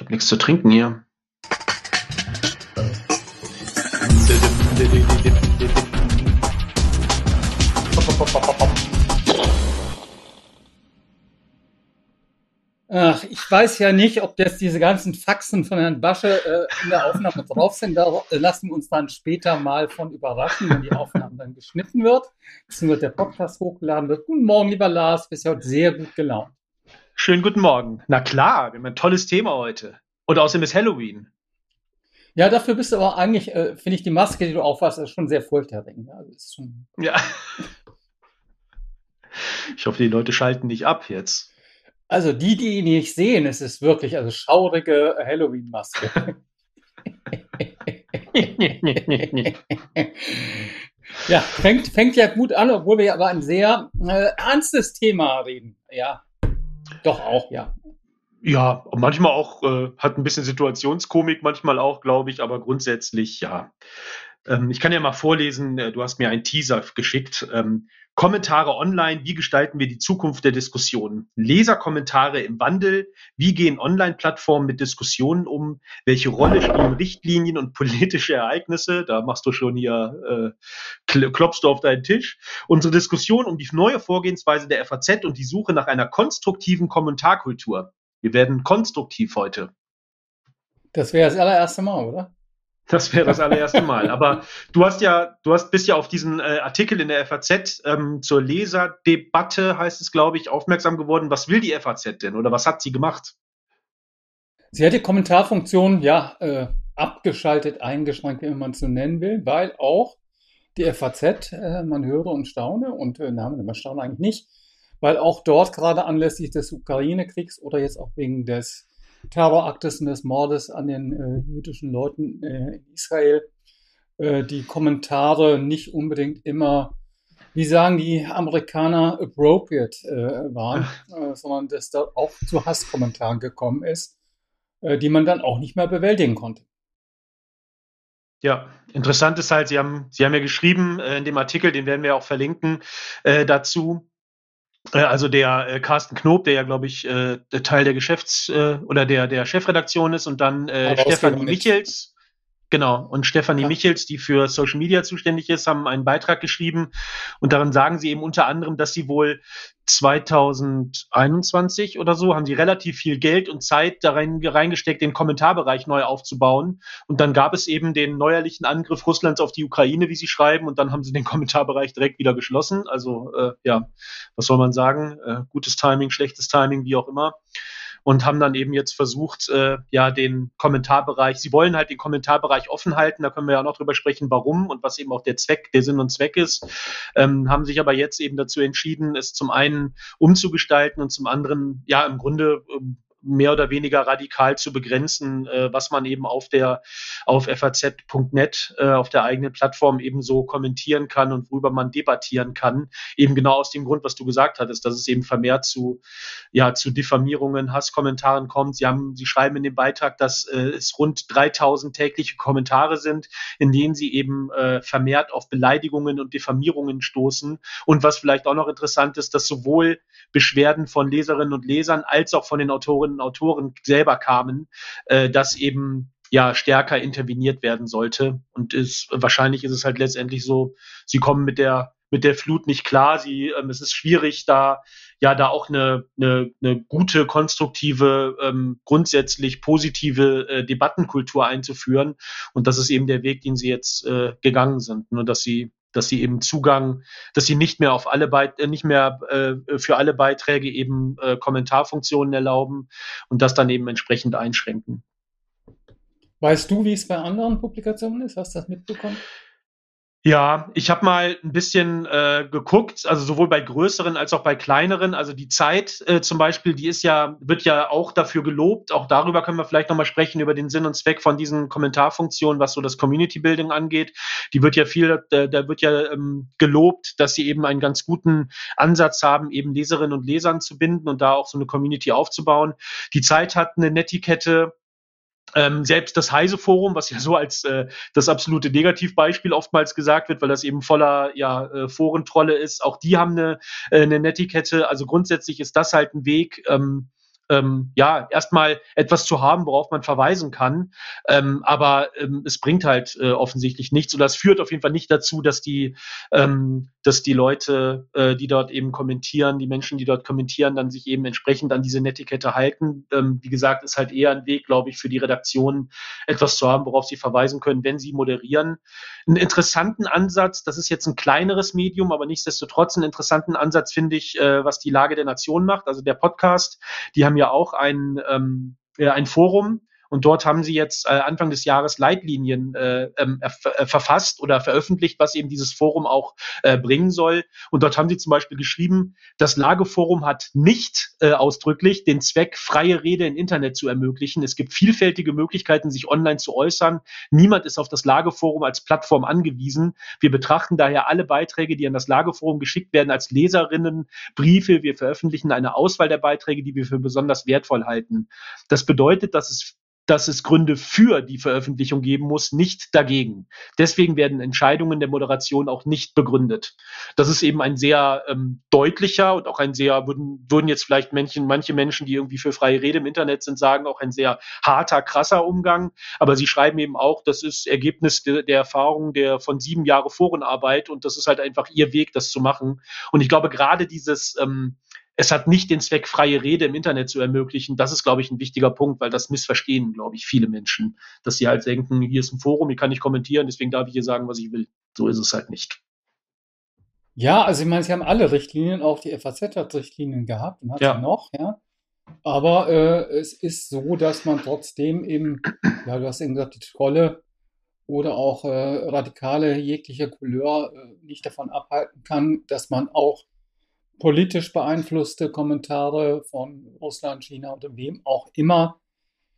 Ich habe nichts zu trinken hier. Ach, ich weiß ja nicht, ob jetzt diese ganzen Faxen von Herrn Basche äh, in der Aufnahme drauf sind. Da lassen wir uns dann später mal von überraschen, wenn die Aufnahme dann geschnitten wird, beziehungsweise der Podcast hochgeladen wird. Guten Morgen, lieber Lars, bist ja heute sehr gut gelaunt. Schönen guten Morgen. Na klar, wir haben ein tolles Thema heute. Und außerdem ist Halloween. Ja, dafür bist du aber eigentlich, äh, finde ich, die Maske, die du aufhast, schon sehr furchterregend. Ja, also ja. Ich hoffe, die Leute schalten nicht ab jetzt. Also die, die ihn nicht sehen, es ist wirklich also schaurige Halloween-Maske. ja, fängt, fängt ja gut an, obwohl wir aber ein sehr äh, ernstes Thema reden. Ja, doch auch, ja. Ja, manchmal auch, äh, hat ein bisschen Situationskomik, manchmal auch, glaube ich, aber grundsätzlich ja. Ähm, ich kann ja mal vorlesen, äh, du hast mir einen Teaser geschickt. Ähm, Kommentare online, wie gestalten wir die Zukunft der Diskussion? Leserkommentare im Wandel, wie gehen Online-Plattformen mit Diskussionen um? Welche Rolle spielen Richtlinien und politische Ereignisse? Da machst du schon hier, äh, klopfst du auf deinen Tisch. Unsere Diskussion um die neue Vorgehensweise der FAZ und die Suche nach einer konstruktiven Kommentarkultur. Wir werden konstruktiv heute. Das wäre das allererste Mal, oder? Das wäre das allererste Mal. Aber du hast ja, du hast bist ja auf diesen äh, Artikel in der FAZ ähm, zur Leserdebatte, heißt es, glaube ich, aufmerksam geworden. Was will die FAZ denn oder was hat sie gemacht? Sie hat die Kommentarfunktion ja äh, abgeschaltet, eingeschränkt, wie man es so nennen will, weil auch die FAZ, äh, man höre und staune und äh, nein, man staune eigentlich nicht, weil auch dort gerade anlässlich des Ukraine-Kriegs oder jetzt auch wegen des Terroraktes und des Mordes an den äh, jüdischen Leuten äh, in Israel äh, die Kommentare nicht unbedingt immer, wie sagen die Amerikaner, appropriate äh, waren, äh, sondern dass da auch zu Hasskommentaren gekommen ist, äh, die man dann auch nicht mehr bewältigen konnte. Ja, interessant ist halt, Sie haben, Sie haben ja geschrieben in dem Artikel, den werden wir auch verlinken, dazu, äh, also der äh, Carsten Knob, der ja, glaube ich, äh, Teil der Geschäfts- äh, oder der, der Chefredaktion ist und dann äh, Stefanie Michels. Genau. Und Stefanie ja. Michels, die für Social Media zuständig ist, haben einen Beitrag geschrieben. Und darin sagen sie eben unter anderem, dass sie wohl 2021 oder so haben sie relativ viel Geld und Zeit da rein, reingesteckt, den Kommentarbereich neu aufzubauen. Und dann gab es eben den neuerlichen Angriff Russlands auf die Ukraine, wie sie schreiben, und dann haben sie den Kommentarbereich direkt wieder geschlossen. Also äh, ja, was soll man sagen? Äh, gutes Timing, schlechtes Timing, wie auch immer und haben dann eben jetzt versucht, äh, ja, den Kommentarbereich, sie wollen halt den Kommentarbereich offen halten, da können wir ja noch drüber sprechen, warum und was eben auch der Zweck, der Sinn und Zweck ist, ähm, haben sich aber jetzt eben dazu entschieden, es zum einen umzugestalten und zum anderen, ja, im Grunde ähm, mehr oder weniger radikal zu begrenzen, äh, was man eben auf der auf faz.net äh, auf der eigenen Plattform eben so kommentieren kann und worüber man debattieren kann. Eben genau aus dem Grund, was du gesagt hattest, dass es eben vermehrt zu ja zu Diffamierungen, Hasskommentaren kommt. Sie haben, sie schreiben in dem Beitrag, dass äh, es rund 3000 tägliche Kommentare sind, in denen sie eben äh, vermehrt auf Beleidigungen und Diffamierungen stoßen. Und was vielleicht auch noch interessant ist, dass sowohl Beschwerden von Leserinnen und Lesern als auch von den Autorinnen und Autoren selber kamen, äh, dass eben ja stärker interveniert werden sollte. Und ist, wahrscheinlich ist es halt letztendlich so, sie kommen mit der mit der Flut nicht klar. Sie, ähm, es ist schwierig, da ja da auch eine, eine, eine gute, konstruktive, ähm, grundsätzlich positive äh, Debattenkultur einzuführen. Und das ist eben der Weg, den sie jetzt äh, gegangen sind. Nur dass sie dass sie eben Zugang, dass sie nicht mehr auf alle Beit äh, nicht mehr äh, für alle Beiträge eben äh, Kommentarfunktionen erlauben und das dann eben entsprechend einschränken. Weißt du, wie es bei anderen Publikationen ist? Hast du das mitbekommen? Ja, ich habe mal ein bisschen äh, geguckt, also sowohl bei größeren als auch bei kleineren. Also die Zeit äh, zum Beispiel, die ist ja, wird ja auch dafür gelobt. Auch darüber können wir vielleicht nochmal sprechen, über den Sinn und Zweck von diesen Kommentarfunktionen, was so das Community Building angeht. Die wird ja viel, äh, da wird ja ähm, gelobt, dass sie eben einen ganz guten Ansatz haben, eben Leserinnen und Lesern zu binden und da auch so eine Community aufzubauen. Die Zeit hat eine Netiquette, ähm, selbst das Heise-Forum, was ja so als äh, das absolute Negativbeispiel oftmals gesagt wird, weil das eben voller ja, äh, Forentrolle ist, auch die haben eine, äh, eine Netiquette. Also grundsätzlich ist das halt ein Weg, ähm, ähm, ja erstmal etwas zu haben, worauf man verweisen kann. Ähm, aber ähm, es bringt halt äh, offensichtlich nichts oder es führt auf jeden Fall nicht dazu, dass die, ähm, dass die Leute, äh, die dort eben kommentieren, die Menschen, die dort kommentieren, dann sich eben entsprechend an diese Netiquette halten. Ähm, wie gesagt, ist halt eher ein Weg, glaube ich, für die Redaktion etwas zu haben, worauf sie verweisen können, wenn sie moderieren. Einen interessanten Ansatz, das ist jetzt ein kleineres Medium, aber nichtsdestotrotz einen interessanten Ansatz finde ich, äh, was die Lage der Nation macht. Also der Podcast, die haben ja auch ein, ähm, ein Forum, und dort haben sie jetzt äh, Anfang des Jahres Leitlinien äh, ähm, äh, verfasst oder veröffentlicht, was eben dieses Forum auch äh, bringen soll. Und dort haben sie zum Beispiel geschrieben, das Lageforum hat nicht äh, ausdrücklich den Zweck, freie Rede im Internet zu ermöglichen. Es gibt vielfältige Möglichkeiten, sich online zu äußern. Niemand ist auf das Lageforum als Plattform angewiesen. Wir betrachten daher alle Beiträge, die an das Lageforum geschickt werden, als Leserinnen, Briefe. Wir veröffentlichen eine Auswahl der Beiträge, die wir für besonders wertvoll halten. Das bedeutet, dass es dass es Gründe für die Veröffentlichung geben muss, nicht dagegen. Deswegen werden Entscheidungen der Moderation auch nicht begründet. Das ist eben ein sehr ähm, deutlicher und auch ein sehr, würden, würden jetzt vielleicht Menschen, manche Menschen, die irgendwie für freie Rede im Internet sind, sagen, auch ein sehr harter, krasser Umgang. Aber sie schreiben eben auch, das ist Ergebnis de, der Erfahrung der von sieben Jahre Forenarbeit und das ist halt einfach ihr Weg, das zu machen. Und ich glaube, gerade dieses, ähm, es hat nicht den Zweck, freie Rede im Internet zu ermöglichen. Das ist, glaube ich, ein wichtiger Punkt, weil das missverstehen, glaube ich, viele Menschen, dass sie halt denken, hier ist ein Forum, hier kann ich kommentieren, deswegen darf ich hier sagen, was ich will. So ist es halt nicht. Ja, also ich meine, sie haben alle Richtlinien, auch die FAZ hat Richtlinien gehabt und hat ja. sie noch, ja. Aber äh, es ist so, dass man trotzdem eben, ja, du hast eben gesagt, die Trolle oder auch äh, Radikale jeglicher Couleur äh, nicht davon abhalten kann, dass man auch politisch beeinflusste Kommentare von Russland, China oder wem auch immer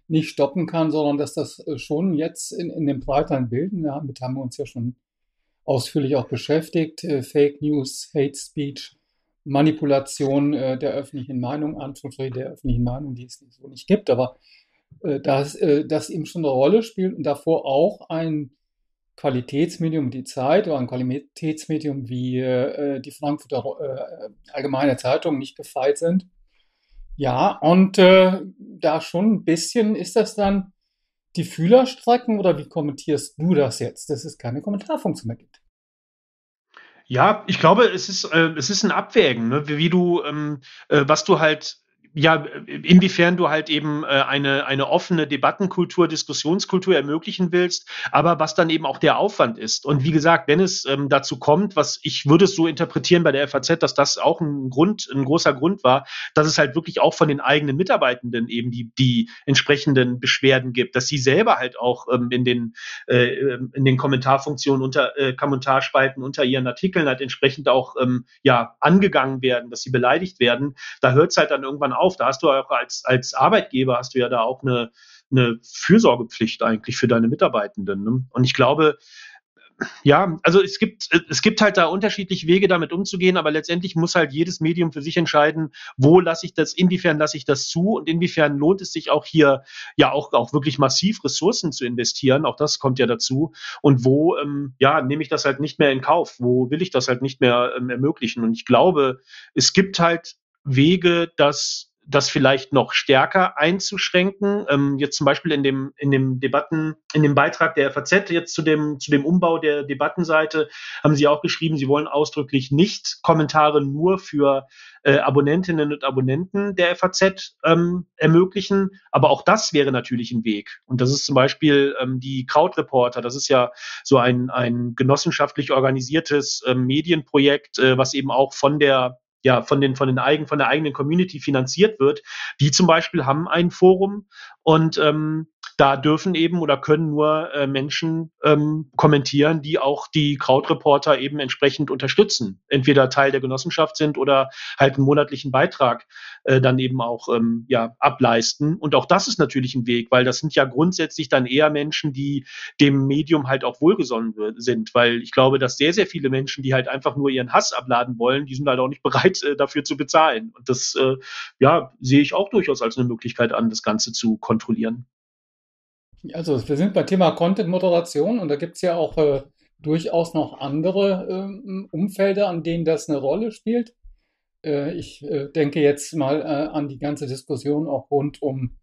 nicht stoppen kann, sondern dass das äh, schon jetzt in, in dem breiteren Bild, damit haben wir uns ja schon ausführlich auch beschäftigt, äh, Fake News, Hate Speech, Manipulation äh, der öffentlichen Meinung, Anführungsstriche der öffentlichen Meinung, die es so nicht gibt, aber dass das eben schon eine Rolle spielt und davor auch ein Qualitätsmedium die Zeit oder ein Qualitätsmedium wie äh, die Frankfurter äh, Allgemeine Zeitung nicht gefeit sind. Ja, und äh, da schon ein bisschen ist das dann die Fühlerstrecken oder wie kommentierst du das jetzt, dass es keine Kommentarfunktion mehr gibt? Ja, ich glaube, es ist, äh, es ist ein Abwägen, ne? wie, wie du, ähm, äh, was du halt ja, inwiefern du halt eben äh, eine, eine offene Debattenkultur, Diskussionskultur ermöglichen willst, aber was dann eben auch der Aufwand ist. Und wie gesagt, wenn es ähm, dazu kommt, was ich würde es so interpretieren bei der FAZ, dass das auch ein Grund, ein großer Grund war, dass es halt wirklich auch von den eigenen Mitarbeitenden eben die, die entsprechenden Beschwerden gibt, dass sie selber halt auch ähm, in den, äh, in den Kommentarfunktionen unter, äh, Kommentarspalten unter ihren Artikeln halt entsprechend auch, ähm, ja, angegangen werden, dass sie beleidigt werden. Da hört es halt dann irgendwann auf auf. Da hast du auch als, als Arbeitgeber hast du ja da auch eine, eine Fürsorgepflicht eigentlich für deine Mitarbeitenden. Ne? Und ich glaube, ja, also es gibt, es gibt halt da unterschiedliche Wege, damit umzugehen, aber letztendlich muss halt jedes Medium für sich entscheiden, wo lasse ich das, inwiefern lasse ich das zu und inwiefern lohnt es sich auch hier ja auch, auch wirklich massiv Ressourcen zu investieren. Auch das kommt ja dazu. Und wo, ähm, ja, nehme ich das halt nicht mehr in Kauf? Wo will ich das halt nicht mehr ähm, ermöglichen? Und ich glaube, es gibt halt Wege, dass das vielleicht noch stärker einzuschränken. Ähm, jetzt zum Beispiel in dem, in dem Debatten, in dem Beitrag der FAZ jetzt zu dem, zu dem Umbau der Debattenseite haben Sie auch geschrieben, Sie wollen ausdrücklich nicht Kommentare nur für äh, Abonnentinnen und Abonnenten der FAZ ähm, ermöglichen. Aber auch das wäre natürlich ein Weg. Und das ist zum Beispiel ähm, die Krautreporter. Das ist ja so ein, ein genossenschaftlich organisiertes äh, Medienprojekt, äh, was eben auch von der ja von den von den eigen von der eigenen Community finanziert wird. Die zum Beispiel haben ein Forum und ähm, da dürfen eben oder können nur äh, Menschen ähm, kommentieren, die auch die Krautreporter eben entsprechend unterstützen. Entweder Teil der Genossenschaft sind oder halt einen monatlichen Beitrag äh, dann eben auch ähm, ja, ableisten. Und auch das ist natürlich ein Weg, weil das sind ja grundsätzlich dann eher Menschen, die dem Medium halt auch wohlgesonnen sind. Weil ich glaube, dass sehr, sehr viele Menschen, die halt einfach nur ihren Hass abladen wollen, die sind halt auch nicht bereit, äh, dafür zu bezahlen. Und das äh, ja, sehe ich auch durchaus als eine Möglichkeit an, das Ganze zu kontrollieren. Also wir sind beim Thema Content-Moderation und da gibt es ja auch äh, durchaus noch andere äh, Umfelder, an denen das eine Rolle spielt. Äh, ich äh, denke jetzt mal äh, an die ganze Diskussion auch rund um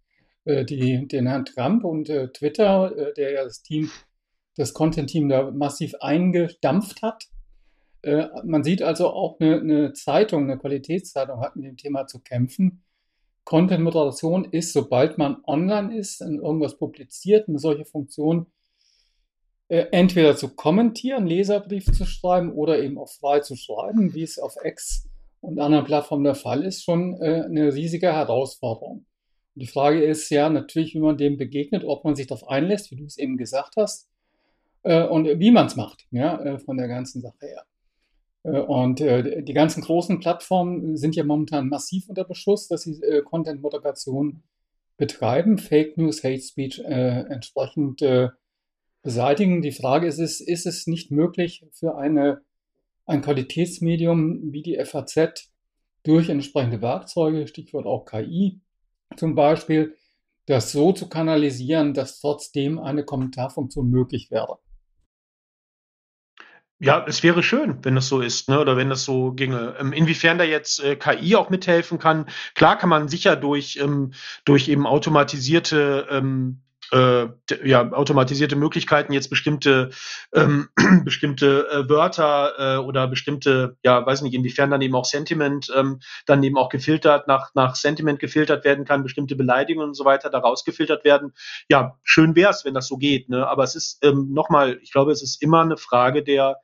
die, den Herrn Trump und Twitter, der ja das Team, das Content-Team da massiv eingedampft hat. Man sieht also auch eine, eine Zeitung, eine Qualitätszeitung hat mit dem Thema zu kämpfen. Content-Moderation ist, sobald man online ist und irgendwas publiziert, eine solche Funktion entweder zu kommentieren, Leserbrief zu schreiben oder eben auch frei zu schreiben, wie es auf X und anderen Plattformen der Fall ist, schon äh, eine riesige Herausforderung. Und die Frage ist ja natürlich, wie man dem begegnet, ob man sich darauf einlässt, wie du es eben gesagt hast, äh, und wie man es macht, ja, äh, von der ganzen Sache her. Äh, und äh, die ganzen großen Plattformen sind ja momentan massiv unter Beschuss, dass sie äh, Content-Moderation betreiben, Fake News, Hate Speech entsprechend beseitigen. Die Frage ist, ist, ist es nicht möglich für eine ein Qualitätsmedium wie die FAZ durch entsprechende Werkzeuge, Stichwort auch KI zum Beispiel, das so zu kanalisieren, dass trotzdem eine Kommentarfunktion möglich wäre. Ja, es wäre schön, wenn das so ist, ne? oder wenn das so ginge. Ähm, inwiefern da jetzt äh, KI auch mithelfen kann, klar kann man sicher durch, ähm, durch eben automatisierte ähm, äh, ja, automatisierte Möglichkeiten, jetzt bestimmte, ähm, bestimmte äh, Wörter äh, oder bestimmte, ja, weiß nicht, inwiefern dann eben auch Sentiment ähm, dann eben auch gefiltert, nach, nach Sentiment gefiltert werden kann, bestimmte Beleidigungen und so weiter daraus gefiltert werden. Ja, schön wär's, wenn das so geht, ne? Aber es ist ähm, nochmal, ich glaube, es ist immer eine Frage der,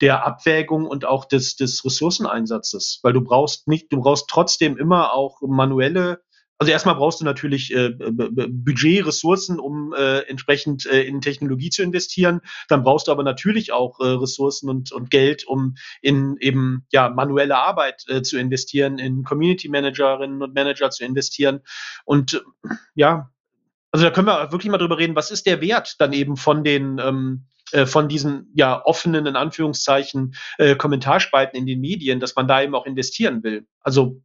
der Abwägung und auch des, des Ressourceneinsatzes, weil du brauchst nicht, du brauchst trotzdem immer auch manuelle also erstmal brauchst du natürlich äh, Budget, Ressourcen, um äh, entsprechend äh, in Technologie zu investieren. Dann brauchst du aber natürlich auch äh, Ressourcen und, und Geld, um in eben ja manuelle Arbeit äh, zu investieren, in Community Managerinnen und Manager zu investieren. Und äh, ja, also da können wir wirklich mal drüber reden, was ist der Wert dann eben von den ähm, äh, von diesen ja offenen in Anführungszeichen äh, Kommentarspalten in den Medien, dass man da eben auch investieren will. Also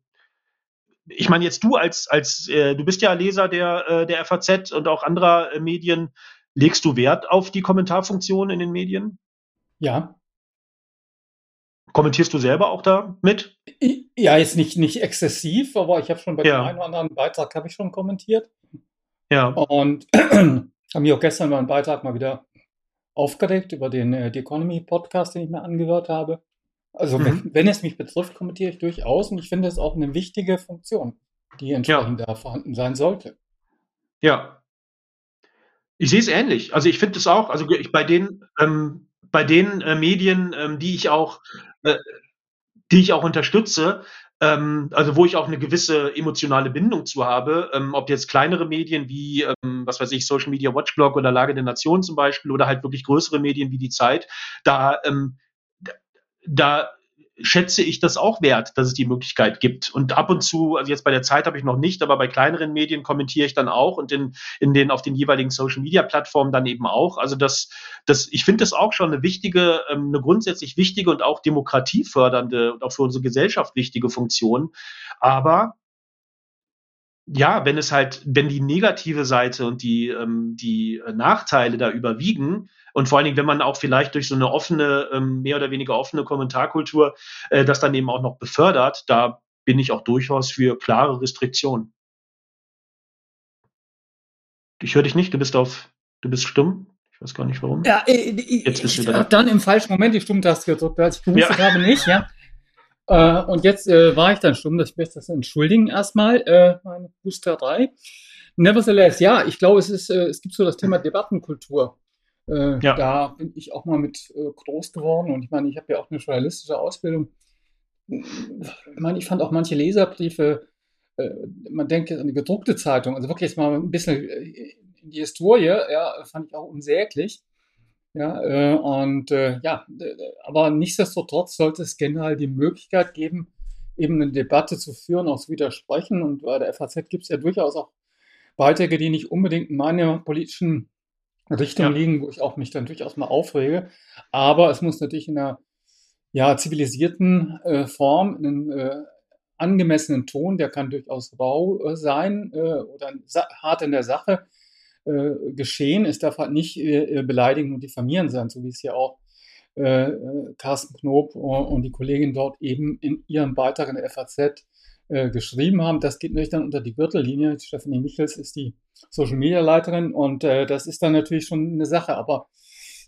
ich meine jetzt du als als äh, du bist ja Leser der äh, der FAZ und auch anderer äh, Medien, legst du Wert auf die Kommentarfunktion in den Medien? Ja. Kommentierst du selber auch da mit? Ja, jetzt nicht nicht exzessiv, aber ich habe schon bei ja. dem einen oder anderen Beitrag habe ich schon kommentiert. Ja. Und habe mir auch gestern mal einen Beitrag mal wieder aufgeregt über den äh, The Economy Podcast, den ich mir angehört habe. Also mhm. wenn, wenn, es mich betrifft, kommentiere ich durchaus und ich finde es auch eine wichtige Funktion, die entsprechend ja. da vorhanden sein sollte. Ja. Ich sehe es ähnlich. Also ich finde es auch, also ich, bei den, ähm, bei den äh, Medien, ähm, die ich auch, äh, die ich auch unterstütze, ähm, also wo ich auch eine gewisse emotionale Bindung zu habe, ähm, ob jetzt kleinere Medien wie, ähm, was weiß ich, Social Media Watchblog oder Lage der Nation zum Beispiel oder halt wirklich größere Medien wie die Zeit, da ähm, da schätze ich das auch wert, dass es die Möglichkeit gibt. Und ab und zu, also jetzt bei der Zeit habe ich noch nicht, aber bei kleineren Medien kommentiere ich dann auch und in, in den, auf den jeweiligen Social Media Plattformen dann eben auch. Also das, das, ich finde das auch schon eine wichtige, ähm, eine grundsätzlich wichtige und auch demokratiefördernde und auch für unsere Gesellschaft wichtige Funktion. Aber ja, wenn es halt, wenn die negative Seite und die, ähm, die Nachteile da überwiegen, und vor allen Dingen, wenn man auch vielleicht durch so eine offene, ähm, mehr oder weniger offene Kommentarkultur äh, das dann eben auch noch befördert, da bin ich auch durchaus für klare Restriktionen. Ich höre dich nicht, du bist auf, du bist stumm. Ich weiß gar nicht warum. Ja, äh, jetzt bist ich, du da. dann im falschen Moment die Stummtaste gedrückt, als ich gewusst ja. habe nicht, ja. Äh, und jetzt äh, war ich dann stumm, das möchte das entschuldigen erstmal, äh, meine Boosterei. Nevertheless, ja, ich glaube, es ist, äh, es gibt so das Thema Debattenkultur. Äh, ja. Da bin ich auch mal mit äh, groß geworden und ich meine, ich habe ja auch eine journalistische Ausbildung. Ich meine, ich fand auch manche Leserbriefe, man denkt jetzt an die gedruckte Zeitung, also wirklich jetzt mal ein bisschen in die Historie, ja, fand ich auch unsäglich. Ja, äh, und äh, ja, aber nichtsdestotrotz sollte es generell die Möglichkeit geben, eben eine Debatte zu führen, auch zu widersprechen. Und bei der FAZ gibt es ja durchaus auch Beiträge, die nicht unbedingt meine politischen Richtung ja. liegen, wo ich auch mich dann durchaus mal aufrege. Aber es muss natürlich in einer ja, zivilisierten äh, Form, in einem äh, angemessenen Ton, der kann durchaus rau äh, sein äh, oder hart in der Sache geschehen. Es darf halt nicht äh, beleidigend und diffamierend sein, so wie es ja auch äh, äh Carsten Knob und die Kollegin dort eben in ihrem Beitrag in der FAZ äh, geschrieben haben. Das geht natürlich dann unter die Gürtellinie. Stephanie Michels ist die Social Media Leiterin und äh, das ist dann natürlich schon eine Sache. Aber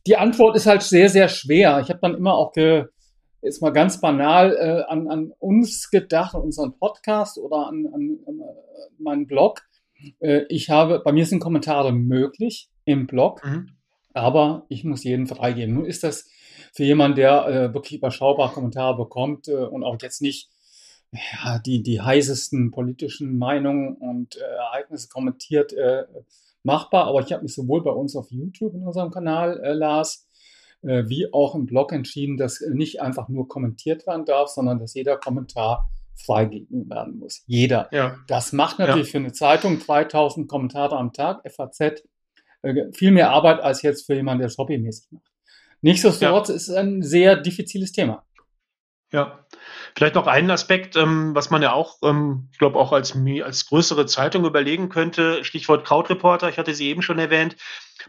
die Antwort ist halt sehr, sehr schwer. Ich habe dann immer auch ge, jetzt mal ganz banal äh, an, an uns gedacht, an unseren Podcast oder an, an, an äh, meinen Blog. Äh, ich habe, bei mir sind Kommentare möglich im Blog, mhm. aber ich muss jeden freigeben. Nun ist das für jemanden, der äh, wirklich überschaubar Kommentare bekommt äh, und auch jetzt nicht ja, die, die heißesten politischen Meinungen und äh, Ereignisse kommentiert, äh, machbar. Aber ich habe mich sowohl bei uns auf YouTube in unserem Kanal, äh, Lars, wie auch im Blog entschieden, dass nicht einfach nur kommentiert werden darf, sondern dass jeder Kommentar freigegeben werden muss. Jeder. Ja. Das macht natürlich ja. für eine Zeitung 3000 Kommentare am Tag, FAZ, äh, viel mehr Arbeit als jetzt für jemanden, der es hobbymäßig macht. Nichtsdestotrotz ja. ist es ein sehr diffiziles Thema. Ja, vielleicht noch einen Aspekt, ähm, was man ja auch, ähm, ich glaube, auch als, als größere Zeitung überlegen könnte, Stichwort Krautreporter, ich hatte sie eben schon erwähnt.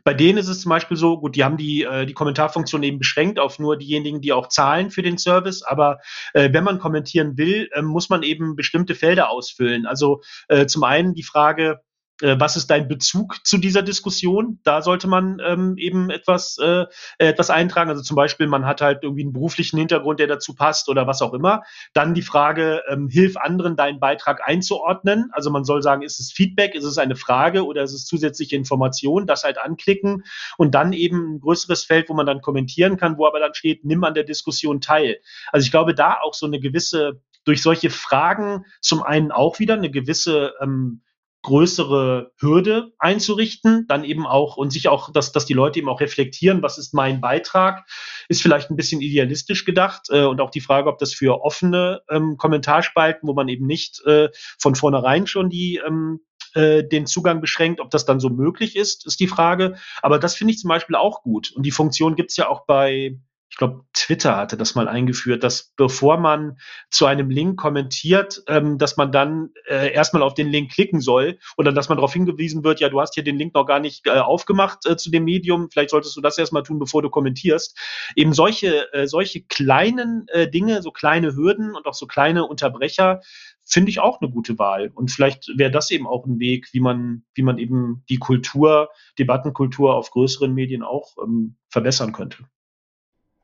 Bei denen ist es zum Beispiel so, gut, die haben die, äh, die Kommentarfunktion eben beschränkt auf nur diejenigen, die auch zahlen für den Service, aber äh, wenn man kommentieren will, äh, muss man eben bestimmte Felder ausfüllen. Also äh, zum einen die Frage, was ist dein Bezug zu dieser Diskussion? Da sollte man ähm, eben etwas, äh, etwas eintragen. Also zum Beispiel, man hat halt irgendwie einen beruflichen Hintergrund, der dazu passt oder was auch immer. Dann die Frage, ähm, hilf anderen, deinen Beitrag einzuordnen. Also man soll sagen, ist es Feedback, ist es eine Frage oder ist es zusätzliche Information? Das halt anklicken und dann eben ein größeres Feld, wo man dann kommentieren kann, wo aber dann steht, nimm an der Diskussion teil. Also ich glaube, da auch so eine gewisse durch solche Fragen zum einen auch wieder eine gewisse ähm, größere Hürde einzurichten, dann eben auch und sich auch, dass, dass die Leute eben auch reflektieren, was ist mein Beitrag, ist vielleicht ein bisschen idealistisch gedacht äh, und auch die Frage, ob das für offene ähm, Kommentarspalten, wo man eben nicht äh, von vornherein schon die ähm, äh, den Zugang beschränkt, ob das dann so möglich ist, ist die Frage. Aber das finde ich zum Beispiel auch gut. Und die Funktion gibt es ja auch bei ich glaube, Twitter hatte das mal eingeführt, dass bevor man zu einem Link kommentiert, ähm, dass man dann äh, erstmal auf den Link klicken soll oder dass man darauf hingewiesen wird, ja, du hast hier den Link noch gar nicht äh, aufgemacht äh, zu dem Medium, vielleicht solltest du das erstmal tun, bevor du kommentierst. Eben solche, äh, solche kleinen äh, Dinge, so kleine Hürden und auch so kleine Unterbrecher, finde ich auch eine gute Wahl. Und vielleicht wäre das eben auch ein Weg, wie man, wie man eben die Kultur, Debattenkultur auf größeren Medien auch ähm, verbessern könnte.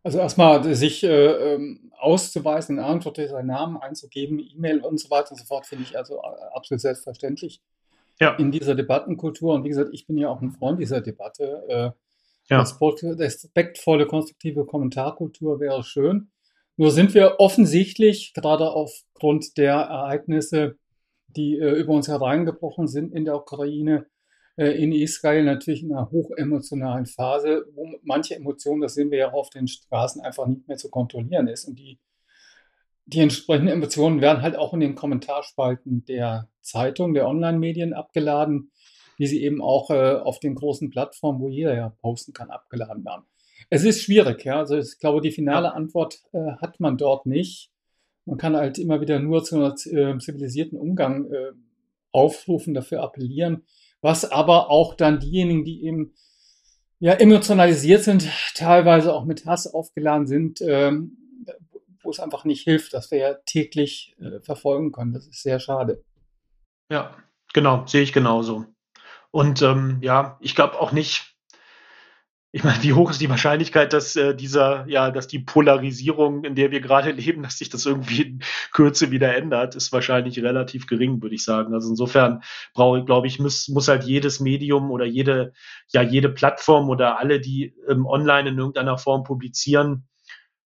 Also erstmal sich äh, ähm, auszuweisen, in Antwort seinen Namen einzugeben, E-Mail und so weiter und so fort, finde ich also äh, absolut selbstverständlich ja. in dieser Debattenkultur. Und wie gesagt, ich bin ja auch ein Freund dieser Debatte. Äh, ja. Respektvolle, konstruktive Kommentarkultur wäre schön. Nur sind wir offensichtlich, gerade aufgrund der Ereignisse, die äh, über uns hereingebrochen sind in der Ukraine, in Israel natürlich in einer hochemotionalen Phase, wo manche Emotionen, das sehen wir ja auf den Straßen, einfach nicht mehr zu kontrollieren ist. Und die, die entsprechenden Emotionen werden halt auch in den Kommentarspalten der Zeitung, der Online-Medien abgeladen, wie sie eben auch äh, auf den großen Plattformen, wo jeder ja posten kann, abgeladen werden. Es ist schwierig, ja. Also ich glaube, die finale Antwort äh, hat man dort nicht. Man kann halt immer wieder nur zu einem äh, zivilisierten Umgang äh, aufrufen, dafür appellieren was aber auch dann diejenigen, die eben ja emotionalisiert sind, teilweise auch mit Hass aufgeladen sind, ähm, wo es einfach nicht hilft, dass wir ja täglich äh, verfolgen können. Das ist sehr schade. Ja, genau, sehe ich genauso. Und ähm, ja, ich glaube auch nicht, ich meine, wie hoch ist die Wahrscheinlichkeit, dass äh, dieser, ja, dass die Polarisierung, in der wir gerade leben, dass sich das irgendwie in Kürze wieder ändert, ist wahrscheinlich relativ gering, würde ich sagen. Also insofern brauche, glaube ich, muss, muss halt jedes Medium oder jede, ja, jede Plattform oder alle, die ähm, online in irgendeiner Form publizieren,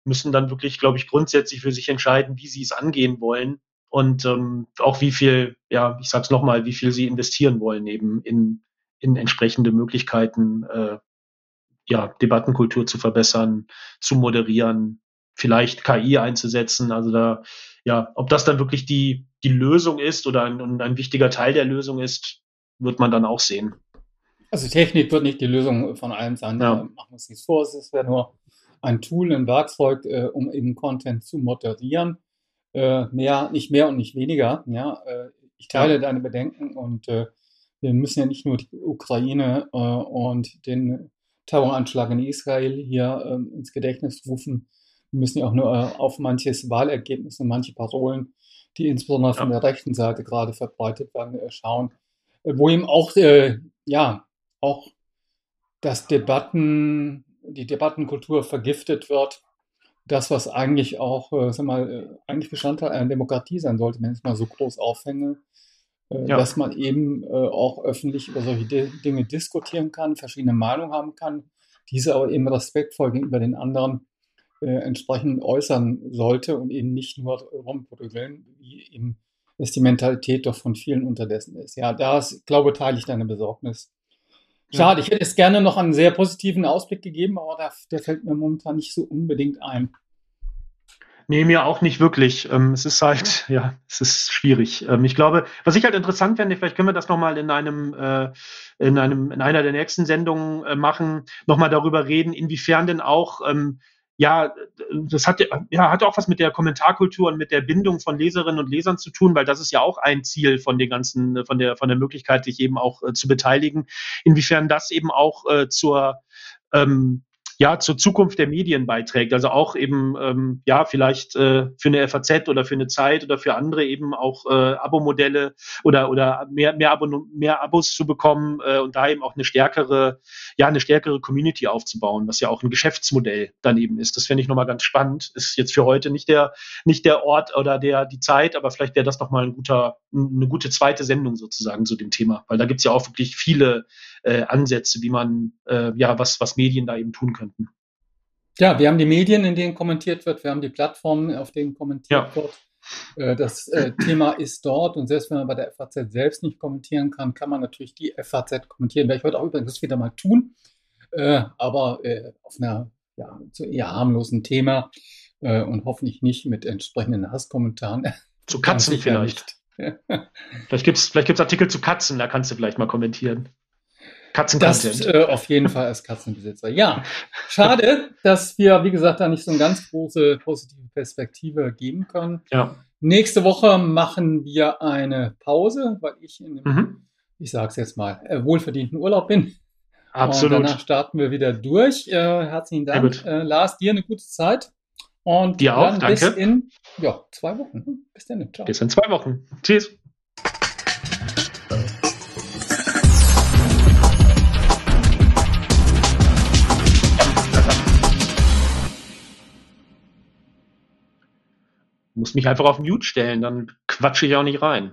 müssen dann wirklich, glaube ich, grundsätzlich für sich entscheiden, wie sie es angehen wollen und ähm, auch wie viel, ja, ich sag's nochmal, wie viel sie investieren wollen eben in, in entsprechende Möglichkeiten, äh, ja, Debattenkultur zu verbessern, zu moderieren, vielleicht KI einzusetzen. Also da, ja, ob das dann wirklich die, die Lösung ist oder ein, ein wichtiger Teil der Lösung ist, wird man dann auch sehen. Also Technik wird nicht die Lösung von allem sein. Ja. Machen wir uns nichts vor. Es wäre nur ein Tool, ein Werkzeug, äh, um eben Content zu moderieren. Äh, mehr, nicht mehr und nicht weniger. Ja, äh, ich teile ja. deine Bedenken und äh, wir müssen ja nicht nur die Ukraine äh, und den Terroranschlag in Israel hier ähm, ins Gedächtnis rufen. Wir müssen ja auch nur äh, auf manches Wahlergebnis und manche Parolen, die insbesondere von der rechten Seite gerade verbreitet werden, äh, schauen, äh, wo eben auch, äh, ja, auch das Debatten, die Debattenkultur vergiftet wird. Das, was eigentlich auch, äh, sag mal, äh, eigentlich Bestandteil einer Demokratie sein sollte, wenn ich es mal so groß aufhänge, ja. dass man eben äh, auch öffentlich über solche D Dinge diskutieren kann, verschiedene Meinungen haben kann, diese aber eben respektvoll gegenüber den anderen äh, entsprechend äußern sollte und eben nicht nur rumprügeln, wie eben es die Mentalität doch von vielen unterdessen ist. Ja, da glaube teile ich deine Besorgnis. Schade, ich hätte es gerne noch einen sehr positiven Ausblick gegeben, aber der, der fällt mir momentan nicht so unbedingt ein. Nee, mir auch nicht wirklich. Ähm, es ist halt, ja, es ist schwierig. Ähm, ich glaube, was ich halt interessant fände, vielleicht können wir das nochmal in einem, äh, in einem, in einer der nächsten Sendungen äh, machen, nochmal darüber reden, inwiefern denn auch, ähm, ja, das hat ja hat auch was mit der Kommentarkultur und mit der Bindung von Leserinnen und Lesern zu tun, weil das ist ja auch ein Ziel von den ganzen, von der von der Möglichkeit, sich eben auch äh, zu beteiligen. Inwiefern das eben auch äh, zur ähm, ja zur Zukunft der Medien beiträgt. Also auch eben ähm, ja vielleicht äh, für eine FAZ oder für eine Zeit oder für andere eben auch äh, Abo-Modelle oder oder mehr mehr, Abo, mehr Abos zu bekommen äh, und da eben auch eine stärkere ja eine stärkere Community aufzubauen, was ja auch ein Geschäftsmodell dann eben ist. Das fände ich nochmal ganz spannend. Ist jetzt für heute nicht der nicht der Ort oder der die Zeit, aber vielleicht wäre das noch mal ein guter eine gute zweite Sendung sozusagen zu dem Thema, weil da gibt's ja auch wirklich viele äh, Ansätze, wie man äh, ja was was Medien da eben tun könnten. Ja, wir haben die Medien, in denen kommentiert wird, wir haben die Plattformen, auf denen kommentiert ja. wird. Äh, das äh, Thema ist dort und selbst wenn man bei der FAZ selbst nicht kommentieren kann, kann man natürlich die FAZ kommentieren. Werde ich heute auch übrigens wieder mal tun, äh, aber auf einer ja, eher harmlosen Thema und hoffentlich nicht mit entsprechenden Hasskommentaren. Zu Katzen vielleicht. vielleicht gibt es vielleicht gibt's Artikel zu Katzen, da kannst du vielleicht mal kommentieren. Katzencontent. Das äh, auf jeden Fall als Katzenbesitzer. Ja, schade, dass wir, wie gesagt, da nicht so eine ganz große positive Perspektive geben können. Ja. Nächste Woche machen wir eine Pause, weil ich in dem, mhm. ich sage es jetzt mal, äh, wohlverdienten Urlaub bin. Absolut. Und danach starten wir wieder durch. Äh, herzlichen Dank. Äh, Lars, dir eine gute Zeit. Und dir auch, danke. Bis in ja, zwei Wochen. Bis dann. Ciao. Bis in zwei Wochen. Tschüss. Muss mich einfach auf Mute stellen, dann quatsche ich auch nicht rein.